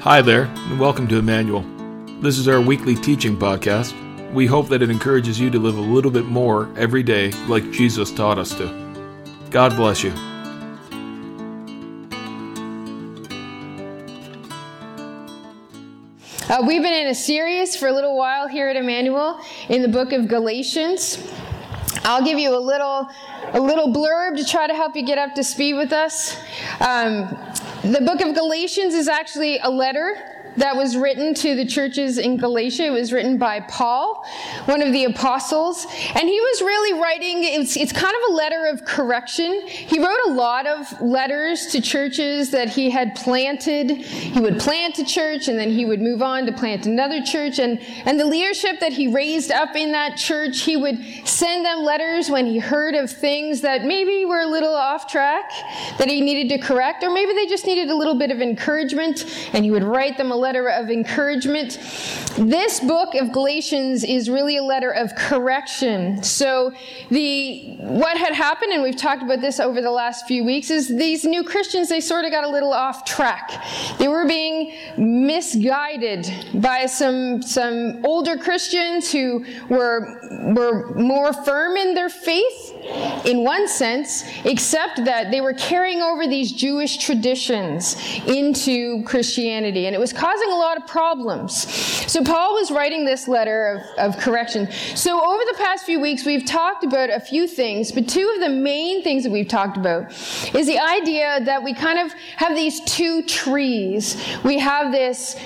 Hi there, and welcome to Emmanuel. This is our weekly teaching podcast. We hope that it encourages you to live a little bit more every day like Jesus taught us to. God bless you. Uh, we've been in a series for a little while here at Emmanuel in the book of Galatians. I'll give you a little, a little blurb to try to help you get up to speed with us. Um, the book of Galatians is actually a letter that was written to the churches in Galatia. It was written by Paul, one of the apostles. And he was really writing, it's, it's kind of a letter of correction. He wrote a lot of letters to churches that he had planted. He would plant a church and then he would move on to plant another church. And, and the leadership that he raised up in that church, he would send them letters when he heard of things that maybe were a little off track that he needed to correct, or maybe they just needed a little bit of encouragement. And he would write them a letter of encouragement. This book of Galatians is really a letter of correction. So the what had happened, and we've talked about this over the last few weeks, is these new Christians they sort of got a little off track. They were being misguided by some some older Christians who were were more firm in their faith in one sense, except that they were carrying over these Jewish traditions into Christianity, and it was causing a lot of problems. So Paul was writing this letter of, of correction. So over the past few weeks, we've talked about a few things, but two of the main things that we've talked about is the idea that we kind of have these two trees. We have this,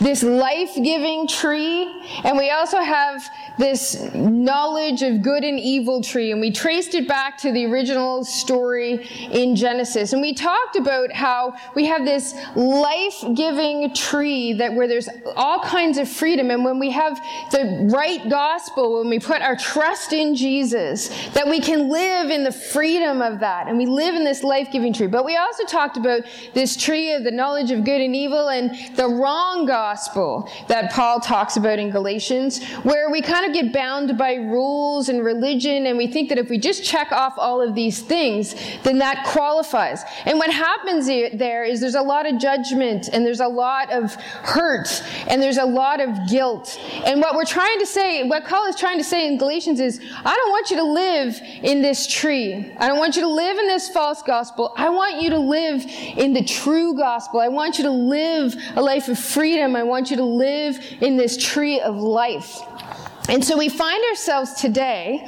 this life-giving tree, and we also have this knowledge of good and evil tree, and we traced it back to the original story in Genesis. And we talked about how we have this life-giving tree that where there's all kinds of freedom, and when we have the right gospel, when we put our trust in Jesus, that we can live in the freedom of that, and we live in this life-giving tree. But we also talked about this tree of the knowledge of good and evil and the wrong gospel that Paul talks about in Galatians, where we kind of get bound by rules and religion, and we think that if we just check off all of these things, then that qualifies. And what happens there is there's a lot of judgment, and there's a lot of hurt, and there's a lot of guilt. And what we're trying to say, what Paul is trying to say in Galatians is, I don't want you to live in this tree. I don't want you to live in this false gospel. I want you to live in the true gospel. I want you to live a life of freedom. I want you to live in this tree of life. And so we find ourselves today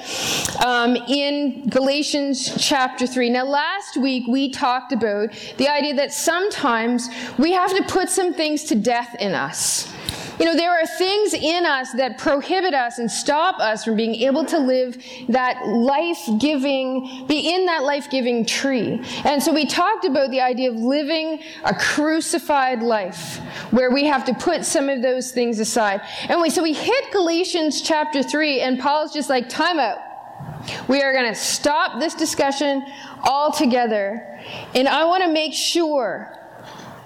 um, in Galatians chapter 3. Now, last week we talked about the idea that sometimes we have to put some things to death in us. You know, there are things in us that prohibit us and stop us from being able to live that life giving, be in that life giving tree. And so we talked about the idea of living a crucified life where we have to put some of those things aside. And we, so we hit Galatians chapter 3, and Paul's just like, time out. We are going to stop this discussion altogether. And I want to make sure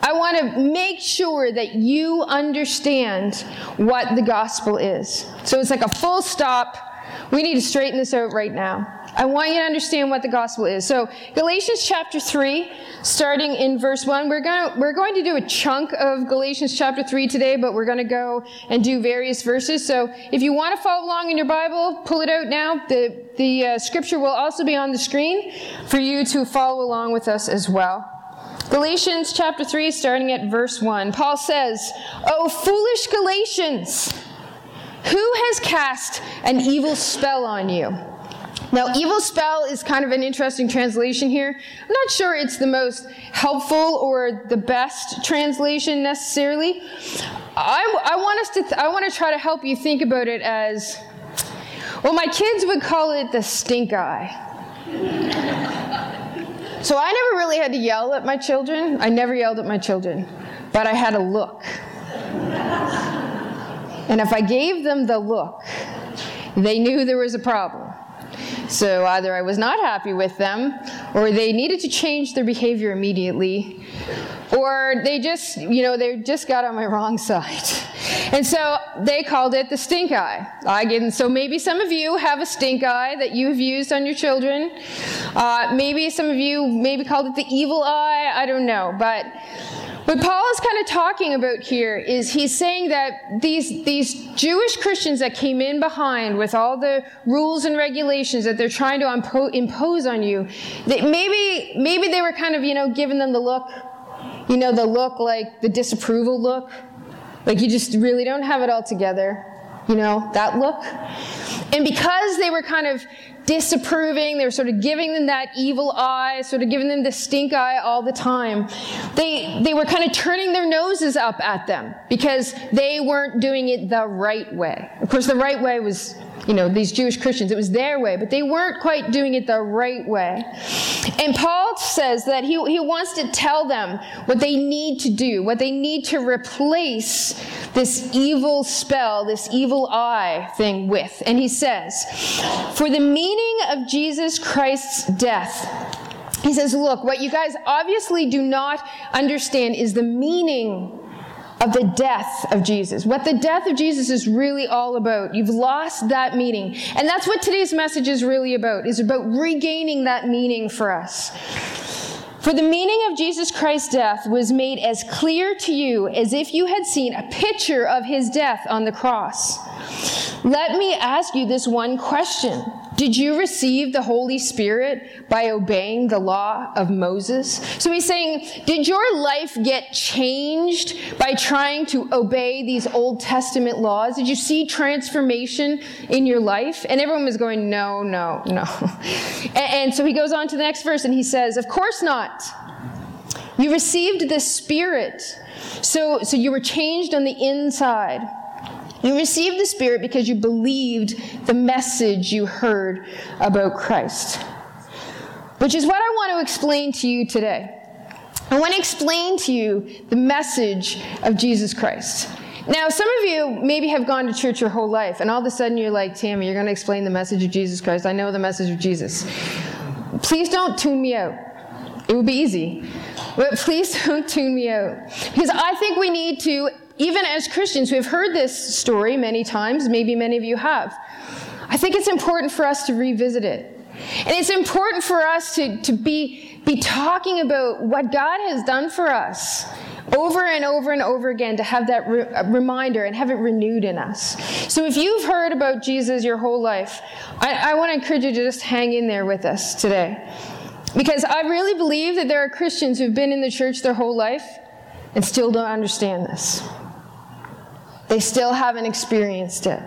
I want to make sure that you understand what the gospel is. So it's like a full stop. We need to straighten this out right now. I want you to understand what the gospel is. So Galatians chapter 3, starting in verse 1, we're going to, we're going to do a chunk of Galatians chapter 3 today, but we're going to go and do various verses. So if you want to follow along in your Bible, pull it out now. The, the uh, scripture will also be on the screen for you to follow along with us as well. Galatians chapter 3, starting at verse 1, Paul says, O foolish Galatians, who has cast an evil spell on you? Now, evil spell is kind of an interesting translation here. I'm not sure it's the most helpful or the best translation necessarily. I, I want us to, th- I want to try to help you think about it as, well, my kids would call it the stink eye. So I never really had to yell at my children. I never yelled at my children, but I had a look. And if I gave them the look, they knew there was a problem. So either I was not happy with them, or they needed to change their behavior immediately, or they just, you know, they just got on my wrong side. And so they called it the stink eye. I so maybe some of you have a stink eye that you've used on your children. Uh, maybe some of you maybe called it the evil eye. I don't know. But what Paul is kind of talking about here is he's saying that these, these Jewish Christians that came in behind with all the rules and regulations that they're trying to impo- impose on you, that maybe, maybe they were kind of, you know, giving them the look, you know, the look like the disapproval look. Like you just really don't have it all together, you know, that look. And because they were kind of disapproving, they were sort of giving them that evil eye, sort of giving them the stink eye all the time, they, they were kind of turning their noses up at them because they weren't doing it the right way. Of course, the right way was you know, these Jewish Christians. It was their way, but they weren't quite doing it the right way. And Paul says that he, he wants to tell them what they need to do, what they need to replace this evil spell, this evil eye thing with. And he says, For the meaning of Jesus Christ's death, he says, Look, what you guys obviously do not understand is the meaning of the death of Jesus, what the death of Jesus is really all about. You've lost that meaning. And that's what today's message is really about, is about regaining that meaning for us. For the meaning of Jesus Christ's death was made as clear to you as if you had seen a picture of his death on the cross. Let me ask you this one question. Did you receive the Holy Spirit by obeying the law of Moses? So he's saying, did your life get changed by trying to obey these Old Testament laws? Did you see transformation in your life? And everyone was going, no, no, no. And, and so he goes on to the next verse and he says, of course not. You received the Spirit. So, so you were changed on the inside. You received the Spirit because you believed the message you heard about Christ. Which is what I want to explain to you today. I want to explain to you the message of Jesus Christ. Now, some of you maybe have gone to church your whole life, and all of a sudden you're like, Tammy, you're going to explain the message of Jesus Christ. I know the message of Jesus. Please don't tune me out. It would be easy. But please don't tune me out. Because I think we need to even as Christians, we've heard this story many times, maybe many of you have. I think it's important for us to revisit it. And it's important for us to, to be, be talking about what God has done for us over and over and over again to have that re- reminder and have it renewed in us. So if you've heard about Jesus your whole life, I, I want to encourage you to just hang in there with us today. Because I really believe that there are Christians who've been in the church their whole life and still don't understand this. They still haven't experienced it.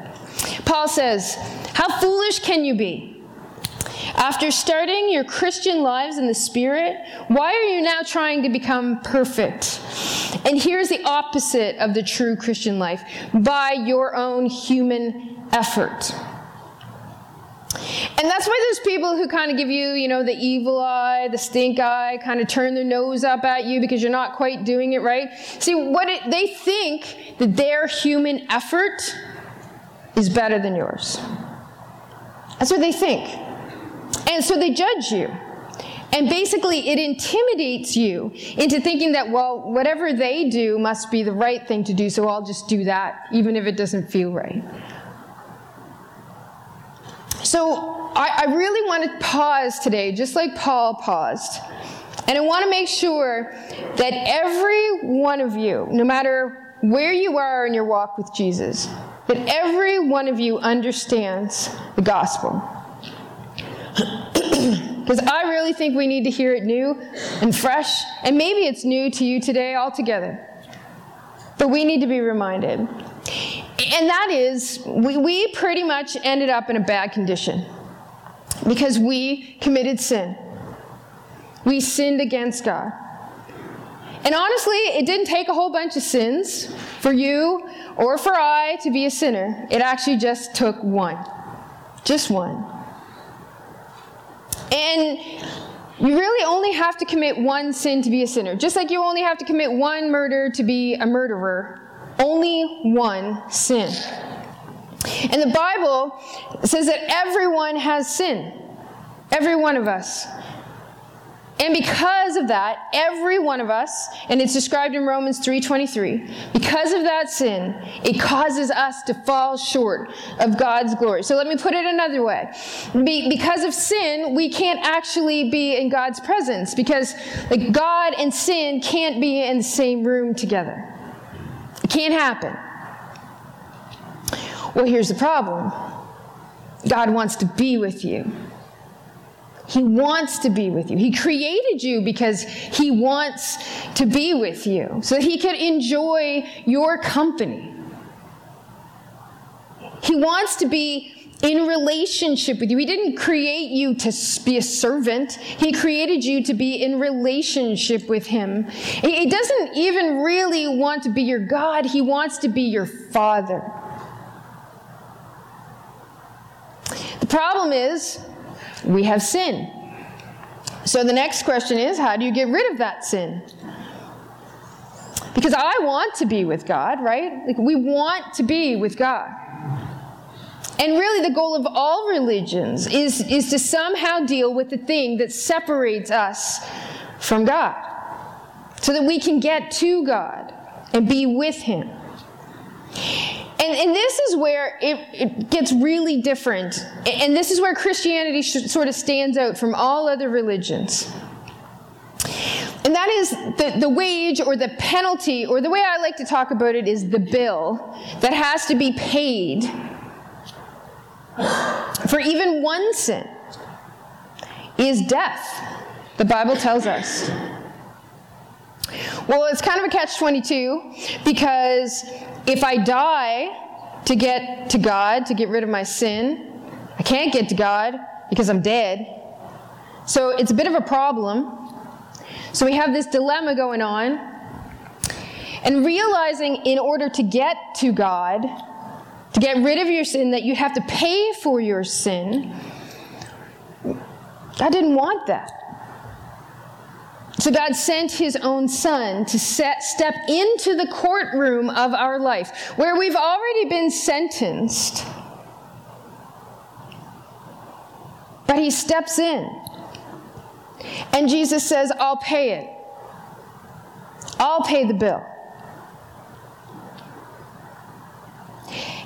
Paul says, How foolish can you be? After starting your Christian lives in the Spirit, why are you now trying to become perfect? And here's the opposite of the true Christian life by your own human effort. And that's why those people who kind of give you, you know, the evil eye, the stink eye, kind of turn their nose up at you because you're not quite doing it right. See, what it, they think that their human effort is better than yours. That's what they think. And so they judge you. And basically, it intimidates you into thinking that, well, whatever they do must be the right thing to do, so I'll just do that, even if it doesn't feel right. So I, I really want to pause today, just like Paul paused. And I want to make sure that every one of you, no matter where you are in your walk with Jesus, that every one of you understands the gospel. Because I really think we need to hear it new and fresh, and maybe it's new to you today altogether. But we need to be reminded. And that is, we, we pretty much ended up in a bad condition because we committed sin. We sinned against God. And honestly, it didn't take a whole bunch of sins for you or for I to be a sinner. It actually just took one. Just one. And you really only have to commit one sin to be a sinner. Just like you only have to commit one murder to be a murderer only one sin. And the Bible says that everyone has sin. Every one of us. And because of that, every one of us, and it's described in Romans 3:23, because of that sin, it causes us to fall short of God's glory. So let me put it another way. Be, because of sin, we can't actually be in God's presence because like God and sin can't be in the same room together. Can't happen. Well, here's the problem. God wants to be with you. He wants to be with you. He created you because He wants to be with you so that He could enjoy your company. He wants to be in relationship with you. He didn't create you to be a servant, He created you to be in relationship with Him. He doesn't even really want to be your God, He wants to be your Father. The problem is, we have sin. So the next question is how do you get rid of that sin? Because I want to be with God, right? Like we want to be with God. And really, the goal of all religions is, is to somehow deal with the thing that separates us from God so that we can get to God and be with Him. And, and this is where it, it gets really different. And this is where Christianity sort of stands out from all other religions. And that is the, the wage or the penalty, or the way I like to talk about it is the bill that has to be paid for even one sin is death. The Bible tells us. Well, it's kind of a catch 22 because if I die to get to God, to get rid of my sin, I can't get to God because I'm dead. So it's a bit of a problem. So we have this dilemma going on. And realizing in order to get to God, to get rid of your sin, that you have to pay for your sin, God didn't want that. So God sent his own son to set, step into the courtroom of our life where we've already been sentenced. But he steps in. And Jesus says, I'll pay it. I'll pay the bill.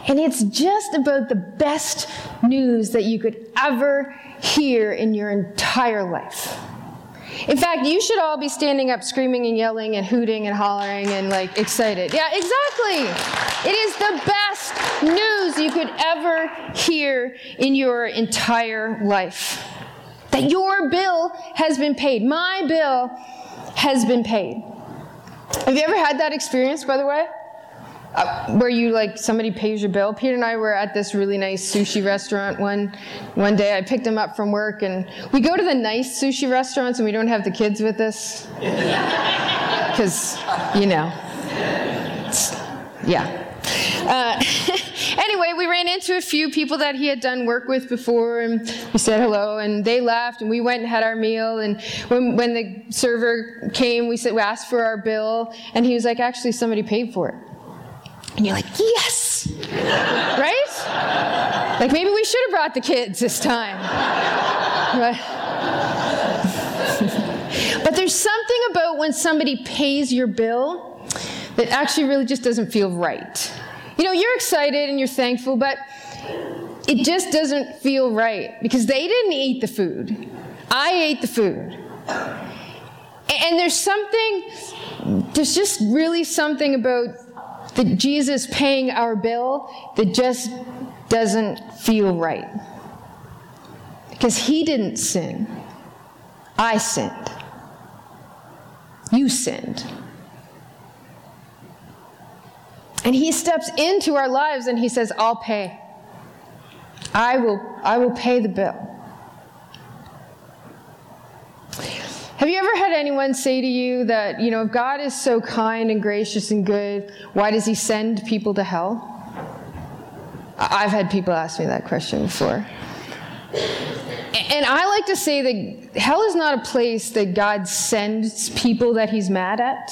And it's just about the best news that you could ever hear in your entire life. In fact, you should all be standing up screaming and yelling and hooting and hollering and like excited. Yeah, exactly. It is the best news you could ever hear in your entire life. That your bill has been paid. My bill has been paid. Have you ever had that experience, by the way? Uh, where you like somebody pays your bill. Peter and I were at this really nice sushi restaurant one one day. I picked him up from work, and we go to the nice sushi restaurants, and we don't have the kids with us because you know, yeah. Uh, anyway, we ran into a few people that he had done work with before, and we said hello, and they laughed, and we went and had our meal. And when, when the server came, we said we asked for our bill, and he was like, "Actually, somebody paid for it." And you're like, yes! right? Like maybe we should have brought the kids this time. Right? but there's something about when somebody pays your bill that actually really just doesn't feel right. You know, you're excited and you're thankful, but it just doesn't feel right because they didn't eat the food. I ate the food. And there's something, there's just really something about that Jesus paying our bill that just doesn't feel right. Because he didn't sin. I sinned. You sinned. And he steps into our lives and he says, I'll pay. I will, I will pay the bill. Have you ever had anyone say to you that, you know, if God is so kind and gracious and good, why does he send people to hell? I've had people ask me that question before. And I like to say that hell is not a place that God sends people that he's mad at.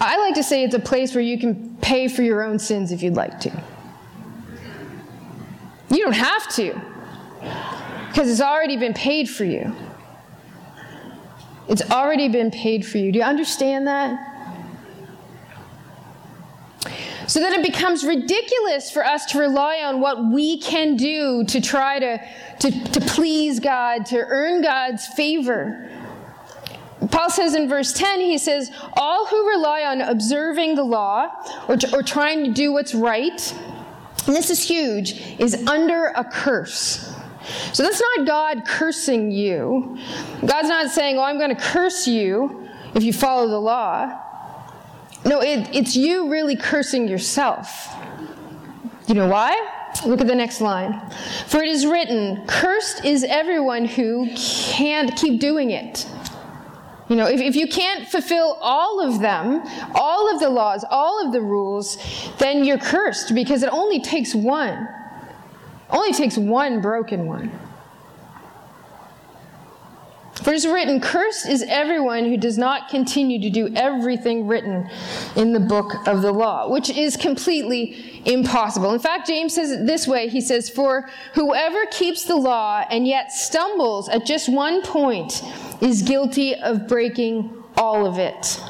I like to say it's a place where you can pay for your own sins if you'd like to. You don't have to, because it's already been paid for you. It's already been paid for you. Do you understand that? So that it becomes ridiculous for us to rely on what we can do to try to, to, to please God, to earn God's favor. Paul says in verse 10, he says, All who rely on observing the law or, or trying to do what's right, and this is huge, is under a curse. So that's not God cursing you. God's not saying, Oh, I'm going to curse you if you follow the law. No, it, it's you really cursing yourself. You know why? Look at the next line. For it is written, Cursed is everyone who can't keep doing it. You know, if, if you can't fulfill all of them, all of the laws, all of the rules, then you're cursed because it only takes one. Only takes one broken one. For it is written, Cursed is everyone who does not continue to do everything written in the book of the law, which is completely impossible. In fact, James says it this way He says, For whoever keeps the law and yet stumbles at just one point is guilty of breaking all of it.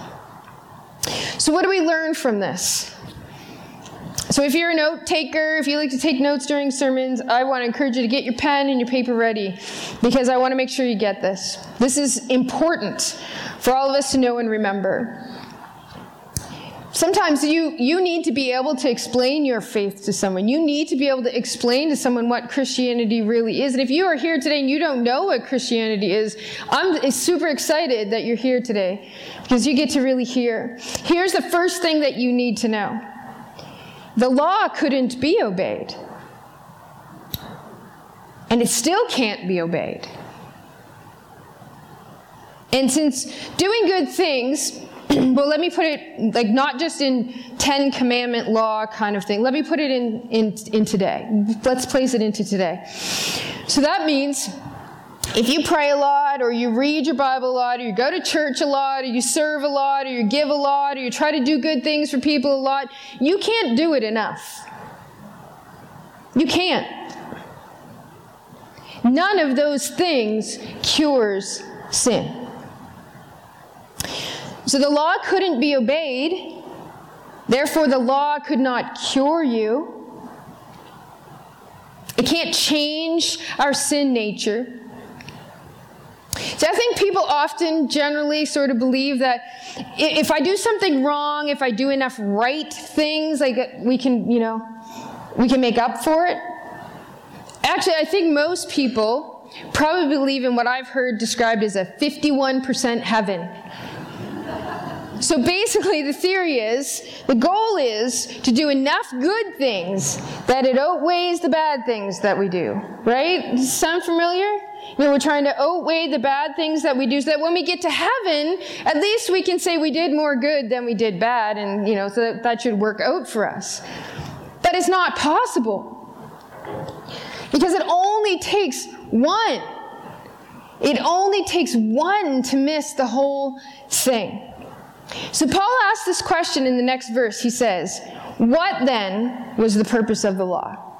So, what do we learn from this? So, if you're a note taker, if you like to take notes during sermons, I want to encourage you to get your pen and your paper ready because I want to make sure you get this. This is important for all of us to know and remember. Sometimes you, you need to be able to explain your faith to someone. You need to be able to explain to someone what Christianity really is. And if you are here today and you don't know what Christianity is, I'm super excited that you're here today because you get to really hear. Here's the first thing that you need to know the law couldn't be obeyed. And it still can't be obeyed. And since doing good things, well, let me put it like not just in Ten Commandment law kind of thing. Let me put it in, in, in today. Let's place it into today. So that means if you pray a lot, or you read your Bible a lot, or you go to church a lot, or you serve a lot, or you give a lot, or you try to do good things for people a lot, you can't do it enough. You can't. None of those things cures sin. So the law couldn't be obeyed, therefore, the law could not cure you. It can't change our sin nature. So I think people often generally sort of believe that if I do something wrong, if I do enough right things, like uh, we can, you know, we can make up for it. Actually, I think most people probably believe in what I've heard described as a 51% heaven. So basically, the theory is the goal is to do enough good things that it outweighs the bad things that we do. Right? Sound familiar? You know, we're trying to outweigh the bad things that we do so that when we get to heaven, at least we can say we did more good than we did bad, and, you know, so that, that should work out for us. But it's not possible. Because it only takes one. It only takes one to miss the whole thing. So Paul asks this question in the next verse. He says, What then was the purpose of the law?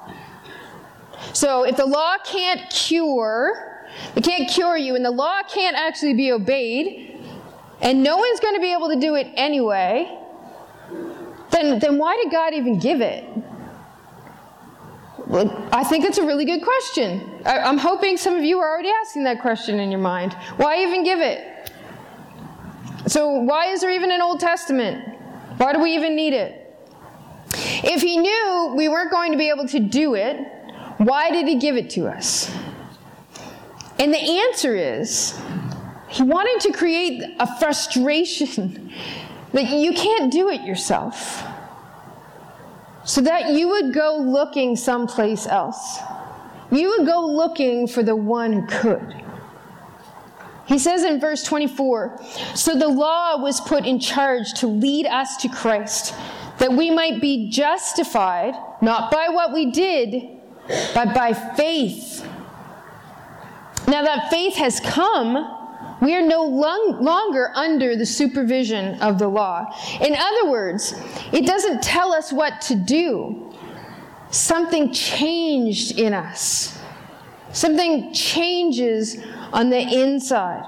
So if the law can't cure, it can't cure you, and the law can't actually be obeyed, and no one's going to be able to do it anyway, then, then why did God even give it? Well, I think it's a really good question. I, I'm hoping some of you are already asking that question in your mind. Why even give it? So, why is there even an Old Testament? Why do we even need it? If he knew we weren't going to be able to do it, why did he give it to us? And the answer is he wanted to create a frustration that you can't do it yourself. So that you would go looking someplace else. You would go looking for the one who could. He says in verse 24 So the law was put in charge to lead us to Christ, that we might be justified, not by what we did, but by faith now that faith has come, we are no long, longer under the supervision of the law. In other words, it doesn't tell us what to do. Something changed in us. Something changes on the inside.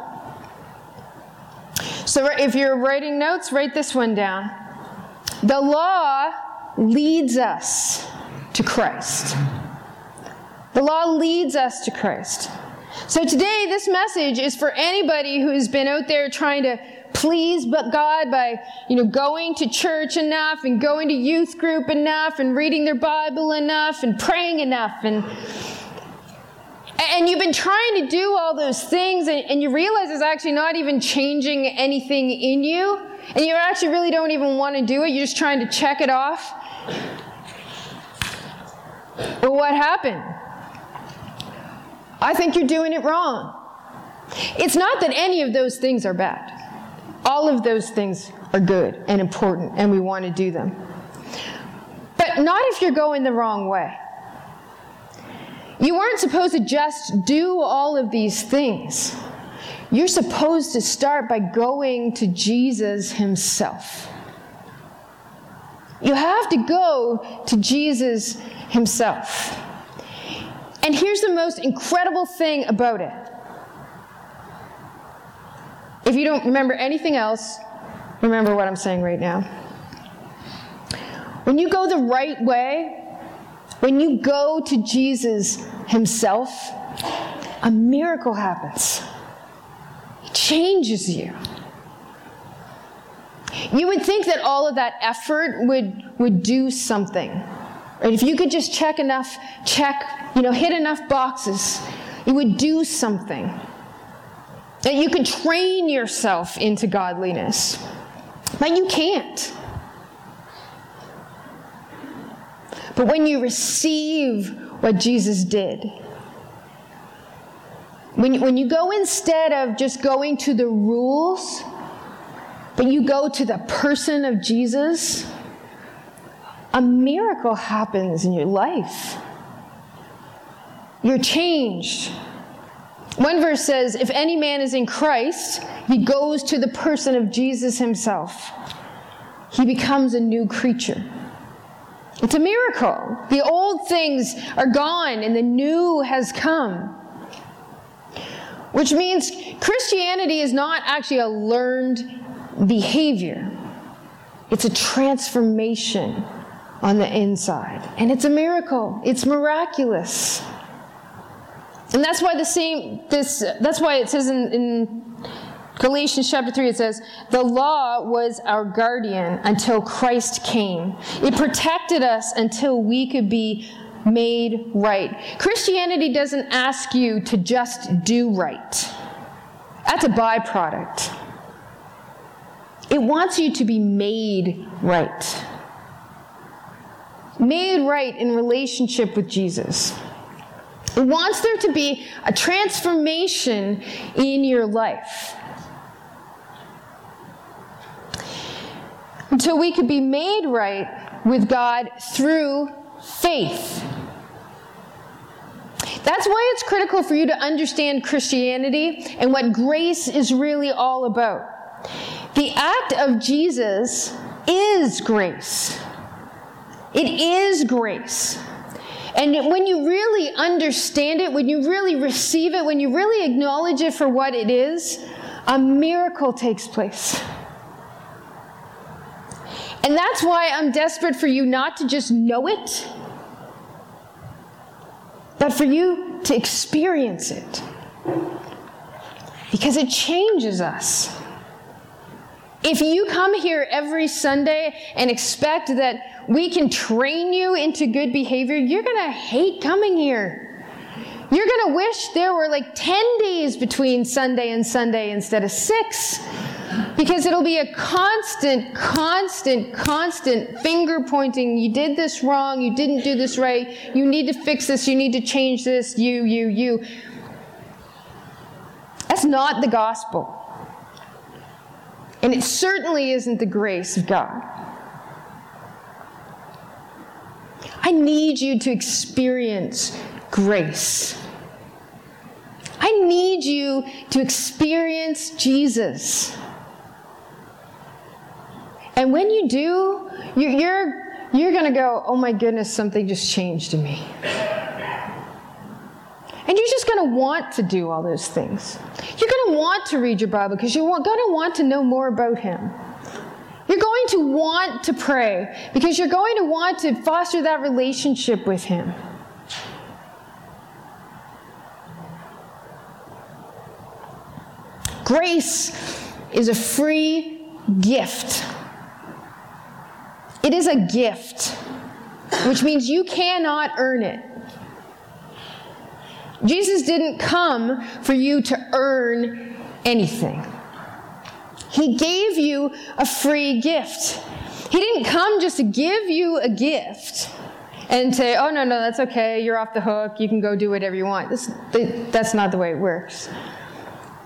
So if you're writing notes, write this one down. The law leads us to Christ. The law leads us to Christ. So today, this message is for anybody who has been out there trying to please but God by, you know, going to church enough and going to youth group enough and reading their Bible enough and praying enough and and you've been trying to do all those things and, and you realize it's actually not even changing anything in you and you actually really don't even want to do it. You're just trying to check it off. Well what happened i think you're doing it wrong it's not that any of those things are bad all of those things are good and important, and we want to do them. But not if you're going the wrong way. You weren't supposed to just do all of these things. You're supposed to start by going to Jesus Himself. You have to go to Jesus Himself. And here's the most incredible thing about it if you don't remember anything else, remember what I'm saying right now. When you go the right way, when you go to Jesus Himself, a miracle happens. He changes you. You would think that all of that effort would, would do something. If you could just check enough, check, you know, hit enough boxes, it would do something that you could train yourself into godliness. But you can't. But when you receive what Jesus did, when, when you go instead of just going to the rules, but you go to the person of Jesus, a miracle happens in your life. You're changed. One verse says, If any man is in Christ, he goes to the person of Jesus himself. He becomes a new creature. It's a miracle. The old things are gone and the new has come. Which means Christianity is not actually a learned behavior, it's a transformation on the inside. And it's a miracle, it's miraculous. And that's why the same this that's why it says in, in Galatians chapter 3, it says, The law was our guardian until Christ came. It protected us until we could be made right. Christianity doesn't ask you to just do right, that's a byproduct. It wants you to be made right. Made right in relationship with Jesus. It wants there to be a transformation in your life. Until we could be made right with God through faith. That's why it's critical for you to understand Christianity and what grace is really all about. The act of Jesus is grace. It is grace. And when you really understand it, when you really receive it, when you really acknowledge it for what it is, a miracle takes place. And that's why I'm desperate for you not to just know it, but for you to experience it. Because it changes us. If you come here every Sunday and expect that we can train you into good behavior, you're going to hate coming here. You're going to wish there were like 10 days between Sunday and Sunday instead of six. Because it'll be a constant, constant, constant finger pointing. You did this wrong. You didn't do this right. You need to fix this. You need to change this. You, you, you. That's not the gospel. And it certainly isn't the grace of God. I need you to experience grace. I need you to experience Jesus. And when you do, you're, you're going to go, oh my goodness, something just changed in me. And you're just going to want to do all those things. You're going to want to read your Bible because you're going to want to know more about Him. You're going to want to pray because you're going to want to foster that relationship with Him. Grace is a free gift. It is a gift, which means you cannot earn it. Jesus didn't come for you to earn anything. He gave you a free gift. He didn't come just to give you a gift and say, oh, no, no, that's okay. You're off the hook. You can go do whatever you want. This, that's not the way it works.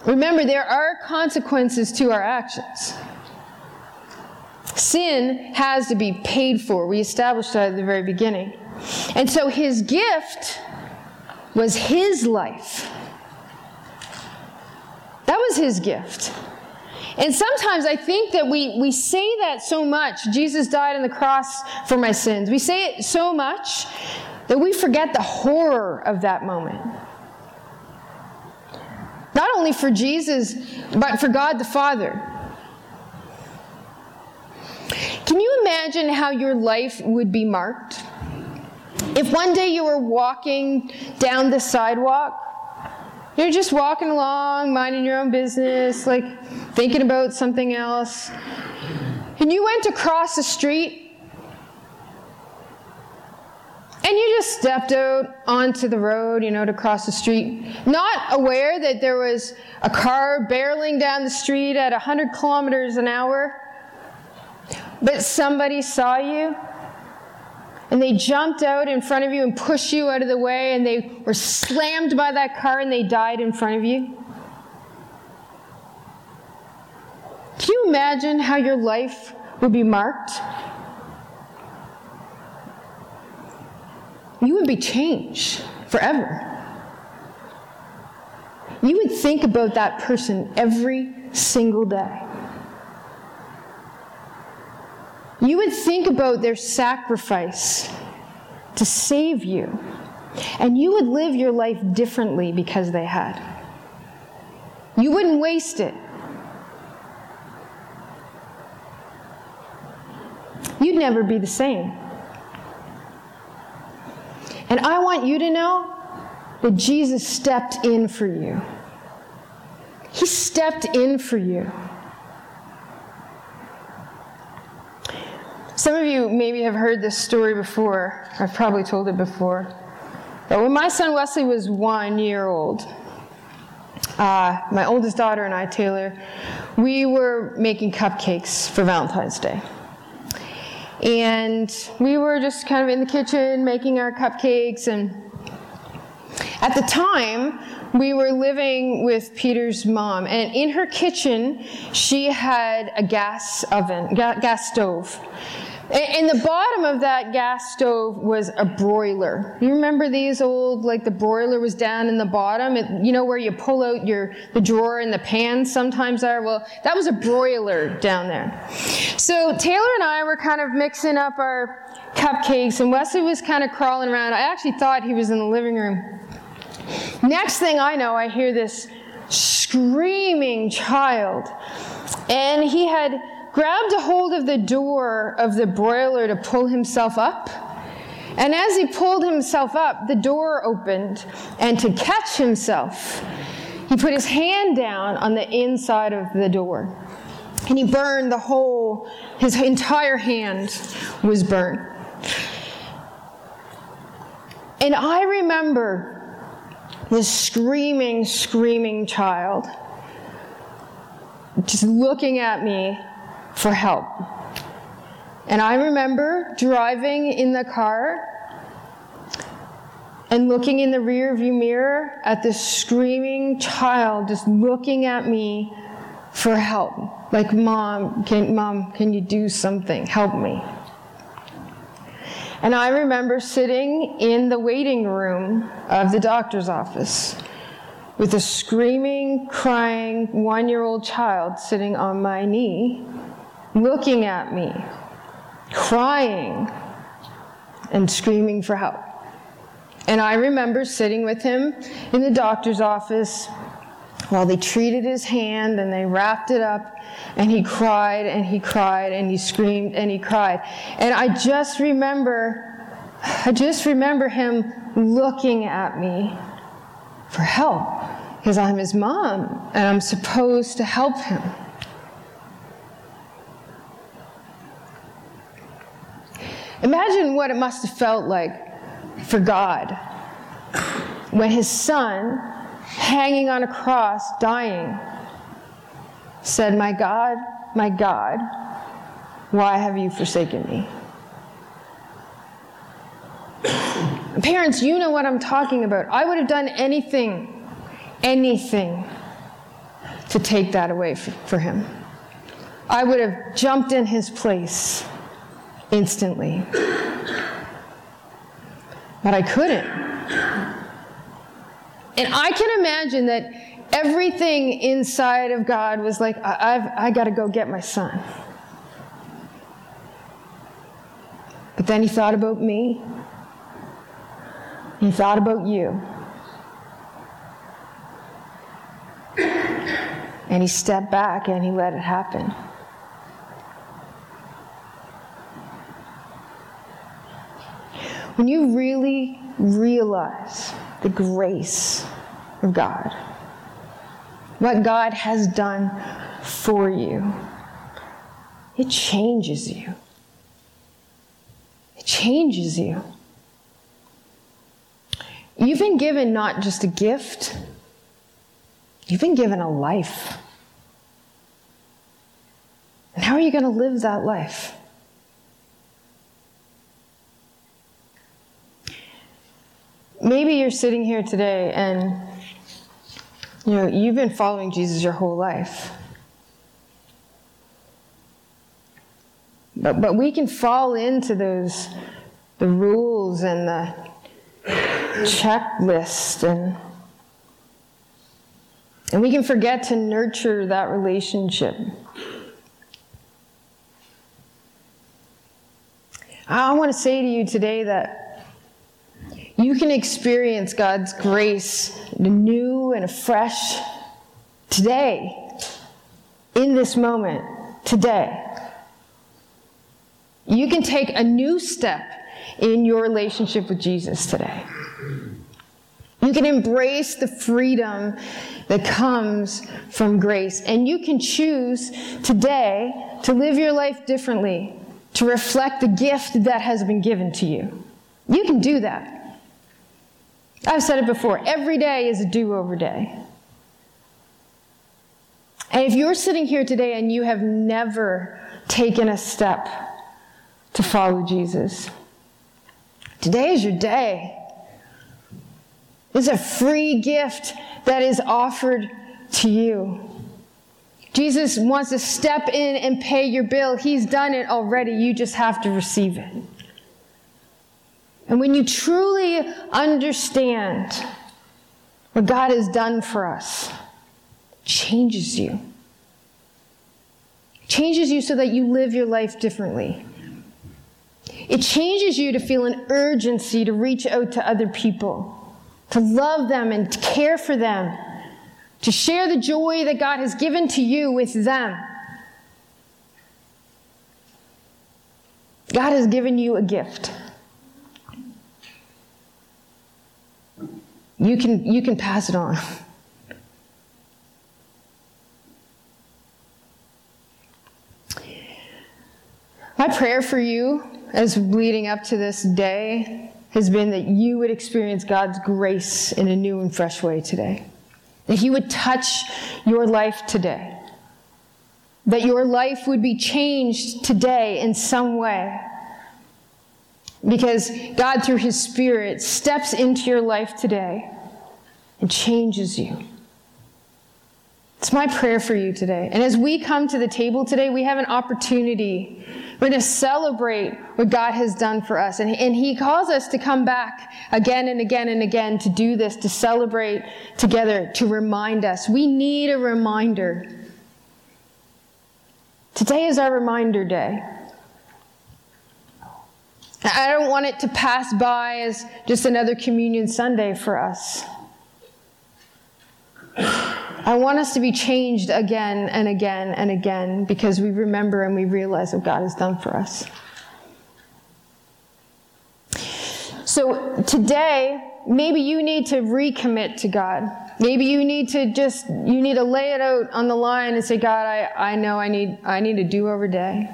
Remember, there are consequences to our actions. Sin has to be paid for. We established that at the very beginning. And so his gift was his life. That was his gift. And sometimes I think that we, we say that so much Jesus died on the cross for my sins. We say it so much that we forget the horror of that moment. Not only for Jesus, but for God the Father. Can you imagine how your life would be marked? If one day you were walking down the sidewalk, you're just walking along, minding your own business, like thinking about something else, and you went to cross the street and you just stepped out onto the road, you know, to cross the street, not aware that there was a car barreling down the street at 100 kilometers an hour, but somebody saw you and they jumped out in front of you and pushed you out of the way and they were slammed by that car and they died in front of you. Can you imagine how your life would be marked? You would be changed forever. You would think about that person every single day. You would think about their sacrifice to save you, and you would live your life differently because they had. You wouldn't waste it. You'd never be the same. And I want you to know that Jesus stepped in for you. He stepped in for you. Some of you maybe have heard this story before. I've probably told it before. But when my son Wesley was one year old, uh, my oldest daughter and I, Taylor, we were making cupcakes for Valentine's Day. And we were just kind of in the kitchen making our cupcakes. And at the time, we were living with Peter's mom. And in her kitchen, she had a gas oven, gas stove. In the bottom of that gas stove was a broiler. You remember these old, like the broiler was down in the bottom? It, you know where you pull out your the drawer and the pans sometimes are? Well, that was a broiler down there. So Taylor and I were kind of mixing up our cupcakes, and Wesley was kind of crawling around. I actually thought he was in the living room. Next thing I know, I hear this screaming child, and he had grabbed a hold of the door of the broiler to pull himself up. And as he pulled himself up, the door opened, and to catch himself, he put his hand down on the inside of the door. And he burned the whole, his entire hand was burned. And I remember this screaming, screaming child just looking at me for help. And I remember driving in the car and looking in the rearview mirror at this screaming child just looking at me for help. Like, mom, can, mom, can you do something? Help me. And I remember sitting in the waiting room of the doctor's office with a screaming, crying one year old child sitting on my knee looking at me, crying, and screaming for help. And I remember sitting with him in the doctor's office while they treated his hand and they wrapped it up, and he cried and he cried and he screamed and he cried. And I just remember, I just remember him looking at me for help because I'm his mom and I'm supposed to help him. Imagine what it must have felt like for God when his son, hanging on a cross, dying, said, My God, my God, why have you forsaken me? Parents, you know what I'm talking about. I would have done anything, anything to take that away for, for him. I would have jumped in his place instantly. But I couldn't. And I can imagine that everything inside of God was like, I- have I got to go get my son. But then he thought about me. He thought about you. And he stepped back and he let it happen. When you really realize the grace of God, what God has done for you, it changes you. It changes you. You've been given not just a gift, you've been given a life. And how are you going to live that life? Maybe you're sitting here today and you know, you've been following Jesus your whole life. But, but we can fall into those, the rules and the checklist and, and we can forget to nurture that relationship. I want to say to you today that you can experience God's grace new and afresh today, in this moment, today. You can take a new step in your relationship with Jesus today. You can embrace the freedom that comes from grace, and you can choose today to live your life differently, to reflect the gift that has been given to you. You can do that. I've said it before every day is a do over day. And if you're sitting here today and you have never taken a step to follow Jesus, today is your day. It's a free gift that is offered to you. Jesus wants to step in and pay your bill. He's done it already. You just have to receive it. And when you truly understand what God has done for us, changes you. Changes you so that you live your life differently. It changes you to feel an urgency to reach out to other people, to love them and to care for them, to share the joy that God has given to you with them. God has given you a gift. You can, you can pass it on. My prayer for you as leading up to this day has been that you would experience God's grace in a new and fresh way today. That He would touch your life today. That your life would be changed today in some way. Because God, through His Spirit, steps into your life today and changes you. It's my prayer for you today. And as we come to the table today, we have an opportunity. We're going to celebrate what God has done for us. And, and He calls us to come back again and again and again to do this, to celebrate together, to remind us. We need a reminder. Today is our reminder day. I don't want it to pass by as just another communion Sunday for us. I want us to be changed again and again and again because we remember and we realize what God has done for us. So today, maybe you need to recommit to God. Maybe you need to just you need to lay it out on the line and say, God, I, I know I need I need a do-over day.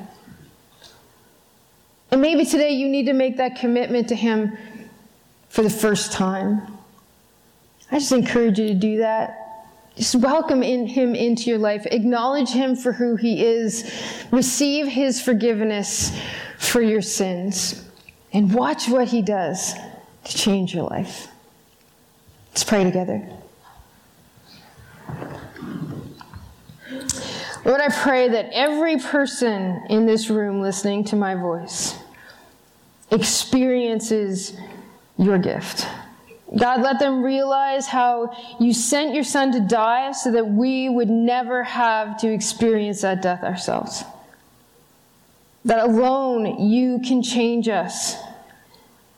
And maybe today you need to make that commitment to Him for the first time. I just encourage you to do that. Just welcome in him into your life. Acknowledge him for who he is. Receive his forgiveness for your sins. And watch what he does to change your life. Let's pray together. Lord, I pray that every person in this room listening to my voice experiences your gift. God, let them realize how you sent your son to die so that we would never have to experience that death ourselves. That alone you can change us.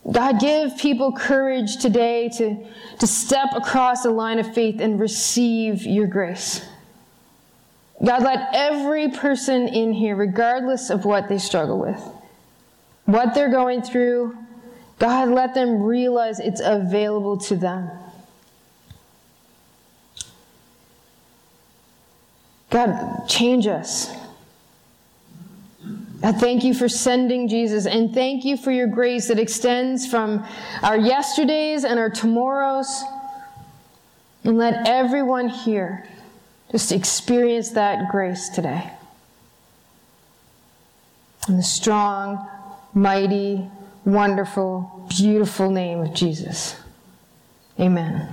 God, give people courage today to, to step across the line of faith and receive your grace. God, let every person in here, regardless of what they struggle with, what they're going through, God, let them realize it's available to them. God, change us. I thank you for sending Jesus and thank you for your grace that extends from our yesterdays and our tomorrows. And let everyone here just experience that grace today. In the strong, mighty, wonderful, beautiful name of Jesus. Amen.